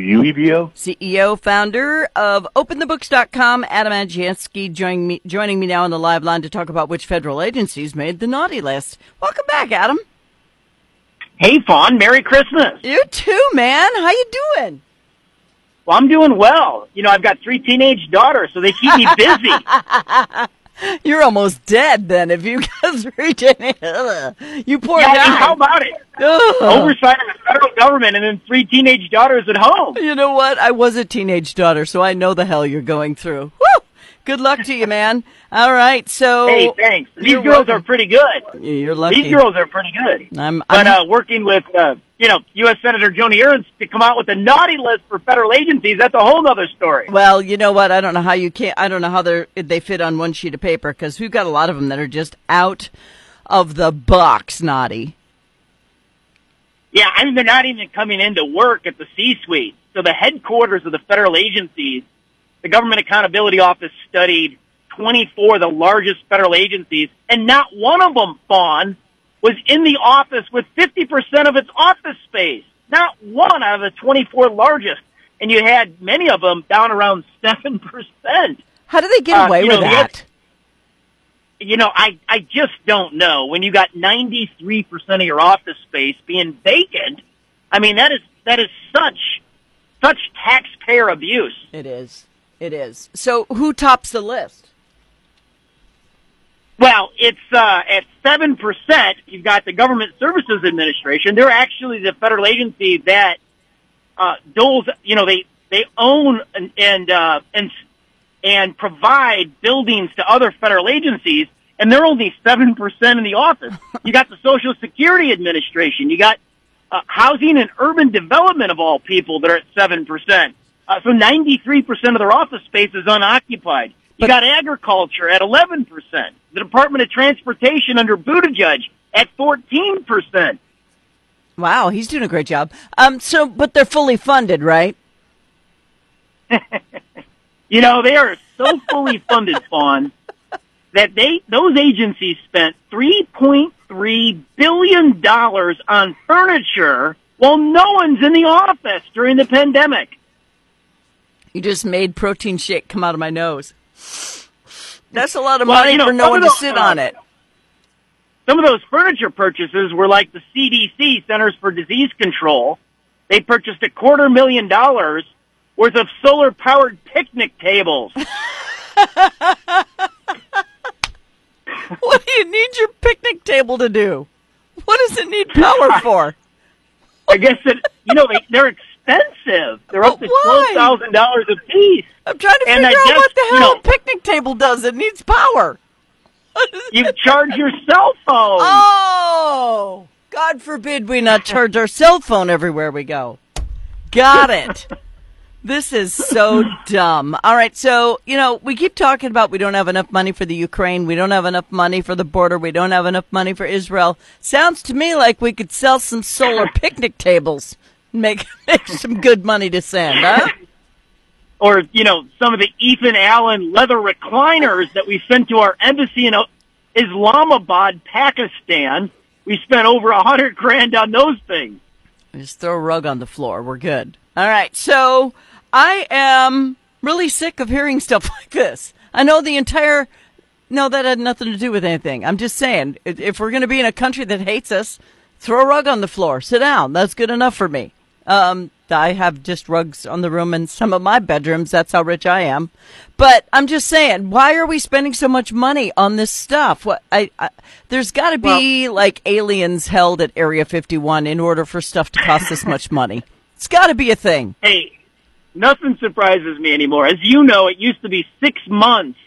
UEBO? CEO, founder of OpenTheBooks.com, Adam Andrzejewski, joining me, joining me now on the live line to talk about which federal agencies made the naughty list. Welcome back, Adam. Hey, Fawn, Merry Christmas. You too, man. How you doing? Well, I'm doing well. You know, I've got three teenage daughters, so they keep me busy. You're almost dead then if you reach any. You poor yeah, guy. how about it? Ugh. Oversight of the federal government and then three teenage daughters at home. You know what? I was a teenage daughter, so I know the hell you're going through. Woo! Good luck to you, man. All right, so Hey, thanks. These girls welcome. are pretty good. you're lucky. These girls are pretty good. I'm, But I'm uh, working with, uh, you know, U.S. Senator Joni Ernst to come out with a naughty list for federal agencies, that's a whole other story. well, you know what? I don't know how you can't. I don't know how they they fit on one sheet of paper because we've got a lot of them that are just out of the box, naughty. Yeah, I mean, they're not even coming into work at the C-suite. So the headquarters of the federal agencies, the Government Accountability Office studied 24 of the largest federal agencies, and not one of them, Fawn, was in the office with 50% of its office space. Not one out of the 24 largest. And you had many of them down around 7%. How do they get Uh, away you with know, that? you know, I, I just don't know. When you got 93% of your office space being vacant, I mean, that is, that is such, such taxpayer abuse. It is. It is. So who tops the list? Well, it's, uh, at 7%, you've got the Government Services Administration. They're actually the federal agency that, uh, doles, you know, they, they own and, and, uh, and, and provide buildings to other federal agencies, and they're only 7% in the office. You got the Social Security Administration. You got, uh, housing and urban development of all people that are at 7%. Uh, so 93% of their office space is unoccupied. You got agriculture at 11%. The Department of Transportation under Buttigieg at 14%. Wow, he's doing a great job. Um, so, but they're fully funded, right? You know, they are so fully funded, Fawn, that they, those agencies spent $3.3 billion on furniture while no one's in the office during the pandemic. You just made protein shake come out of my nose. That's a lot of Well, money you know, for no one of to sit uh, on it. Some of those furniture purchases were like the CDC, Centers for Disease Control. They purchased a quarter million dollars worth of solar powered picnic tables. What do you need your picnic table to do? What does it need power for? I guess that, you know, they, they're expensive. They're up to why? $12,000 a piece. I'm trying to And figure I out guess, what the you hell know- a picnic table does. It needs power. You charge your cell phone. Oh, God forbid we not charge our cell phone everywhere we go. Got it. This is so dumb. All right, so, you know, we keep talking about we don't have enough money for the Ukraine, we don't have enough money for the border, we don't have enough money for Israel. Sounds to me like we could sell some solar picnic tables, make make some good money to send, huh? or you know some of the Ethan Allen leather recliners that we sent to our embassy in Islamabad, Pakistan. We spent over a hundred grand on those things. Just throw a rug on the floor. We're good. All right. So I am really sick of hearing stuff like this. I know the entire. No, that had nothing to do with anything. I'm just saying, if we're going to be in a country that hates us, throw a rug on the floor. Sit down. That's good enough for me. Um, I have just rugs on the room in some of my bedrooms. That's how rich I am. But I'm just saying, why are we spending so much money on this stuff? What I, I there's got to be like aliens held at Area 51 in order for stuff to cost this much money. It's got to be a thing. Hey, nothing surprises me anymore. As you know, it used to be six months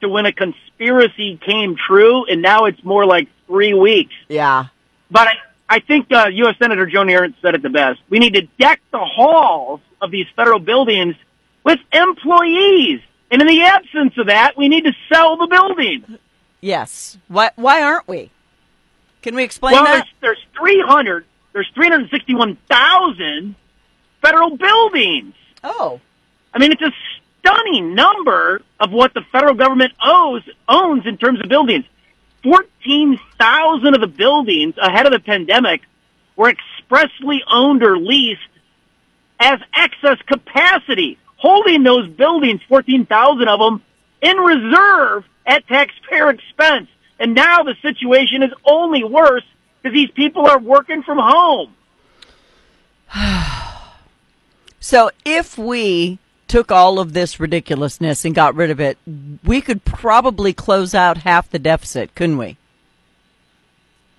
to when a conspiracy came true, and now it's more like three weeks. Yeah. But I, I think uh, U.S. Senator Joni Ernst said it the best. We need to deck the halls of these federal buildings with employees. And in the absence of that, we need to sell the building. Yes. Why? Why aren't we? Can we explain well, that? there's, there's 300, there's 361,000 federal buildings. Oh. I mean, it's a stunning number of what the federal government owes, owns in terms of buildings. 14,000 of the buildings ahead of the pandemic were expressly owned or leased as excess capacity, holding those buildings, 14,000 of them, in reserve at taxpayer expense. And now the situation is only worse because these people are working from home. so if we took all of this ridiculousness and got rid of it, we could probably close out half the deficit, couldn't we?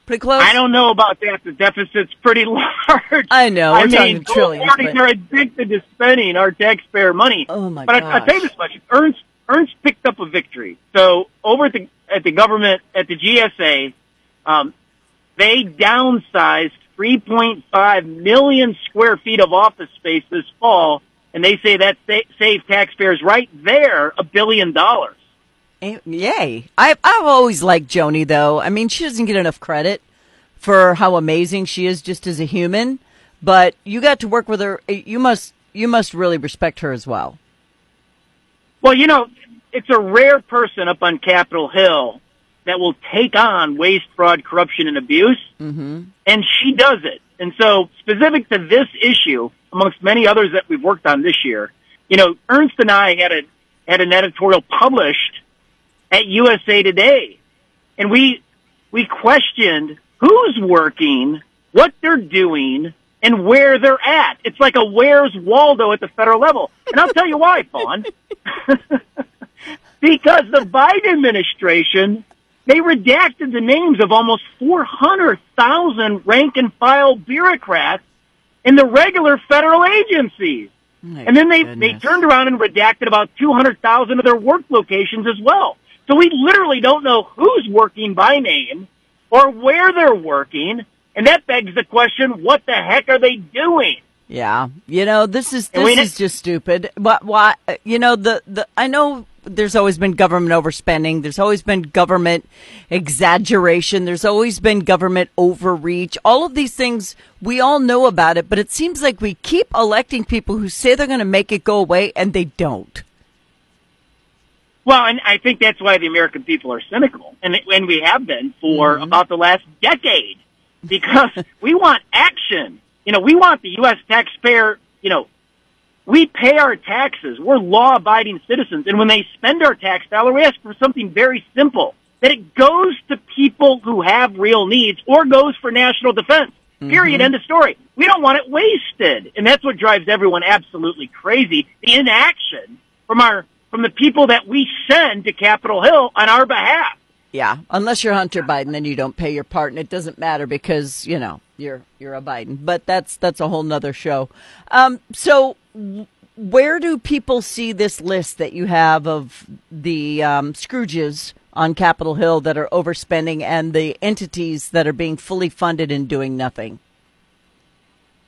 Pretty close. I don't know about that. The deficit's pretty large. I know. We're I mean, trillions. parties but- are addicted to spending our taxpayer money. Oh my god! But I, I tell you this much: Ernst Ernst picked up a victory. So over at the at the government at the GSA, um, they downsized 3.5 million square feet of office space this fall, and they say that sa- saved taxpayers right there a billion dollars. Eh, Yay! I, I've always liked Joni, though. I mean, she doesn't get enough credit for how amazing she is just as a human. But you got to work with her. Eh, You must, you must really respect her as well. Well, you know, it's a rare person up on Capitol Hill that will take on waste, fraud, corruption, and abuse, Mm-hmm. and she does it. And so, specific to this issue, amongst many others that we've worked on this year, you know, Ernst and I had a had an editorial published at USA Today, and we we questioned who's working, what they're doing, and where they're at. It's like a Where's Waldo at the federal level. And I'll tell you why, Fawn. because the Biden administration, they redacted the names of almost 400,000 rank and file bureaucrats in the regular federal agencies. My And then they, they turned around and redacted about 200,000 of their work locations as well. So we literally don't know who's working by name or where they're working. And that begs the question, what the heck are they doing? Yeah, you know, this is this is just stupid. But why? You know, the the I know there's always been government overspending. There's always been government exaggeration. There's always been government overreach. All of these things we all know about it, but it seems like we keep electing people who say they're going to make it go away and they don't. Well, and I think that's why the American people are cynical, and and we have been for mm-hmm. about the last decade, because we want action. You know, we want the U.S. taxpayer. You know, we pay our taxes. We're law-abiding citizens, and when they spend our tax dollar, we ask for something very simple: that it goes to people who have real needs, or goes for national defense. Mm-hmm. Period. End of story. We don't want it wasted, and that's what drives everyone absolutely crazy: the inaction from our from the people that we send to Capitol Hill on our behalf. Yeah, unless you're Hunter Biden, then you don't pay your part, and it doesn't matter because you know you're you're a Biden. But that's that's a whole nother show. Um, so, where do people see this list that you have of the um, Scrooges on Capitol Hill that are overspending and the entities that are being fully funded and doing nothing?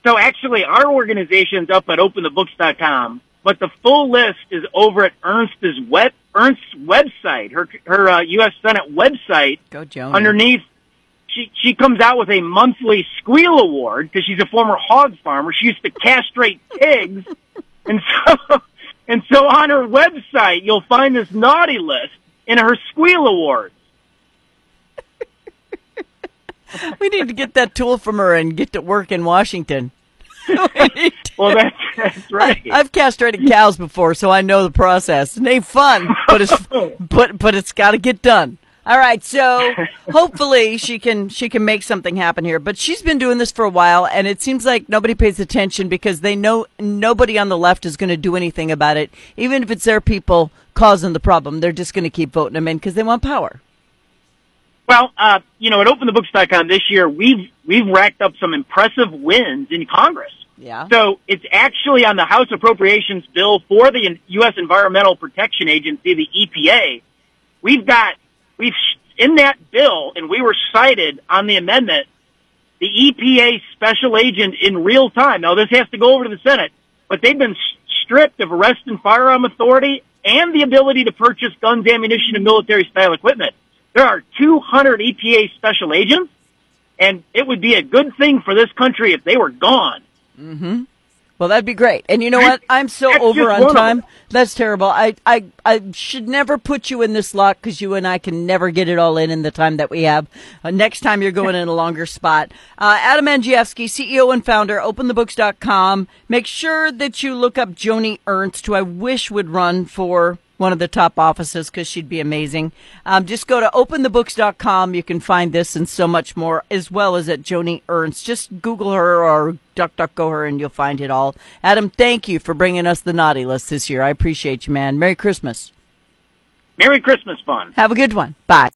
So actually, our organization's up at openthebooks.com, but the full list is over at Ernst's web Ernst's website, her her uh, U.S. Senate website. Go, Joan. Underneath, she she comes out with a monthly squeal award because she's a former hog farmer. She used to castrate pigs, and so and so on her website you'll find this naughty list in her squeal awards. we need to get that tool from her and get to work in Washington. We Well, that's that's right. I've castrated cows before, so I know the process. It ain't fun, but it's but but it's got to get done. All right, so hopefully she can she can make something happen here. But she's been doing this for a while, and it seems like nobody pays attention because they know nobody on the left is going to do anything about it, even if it's their people causing the problem. They're just going to keep voting them in because they want power. Well, uh, you know, at OpenTheBooks.com this year, we've we've racked up some impressive wins in Congress. Yeah. So it's actually on the House Appropriations Bill for the U.S. Environmental Protection Agency, the EPA. We've got we've in that bill, and we were cited on the amendment. The EPA special agent in real time. Now this has to go over to the Senate, but they've been stripped of arrest and firearm authority and the ability to purchase guns, ammunition, and military style equipment. There are 200 EPA special agents, and it would be a good thing for this country if they were gone. Well, that'd be great. And you know what? I'm so That's over on time. That's terrible. I, I, I should never put you in this lock because you and I can never get it all in in the time that we have. Uh, next time you're going in a longer spot. Uh, Adam Andrzejewski, CEO and founder, openthebooks.com. Make sure that you look up Joni Ernst, who I wish would run for one of the top offices because she'd be amazing. Um, just go to openthebooks.com. You can find this and so much more, as well as at Joni Ernst. Just Google her or DuckDuckGo her and you'll find it all. Adam, thank you for bringing us the naughty list this year. I appreciate you, man. Merry Christmas. Merry Christmas Fawn. Have a good one. Bye.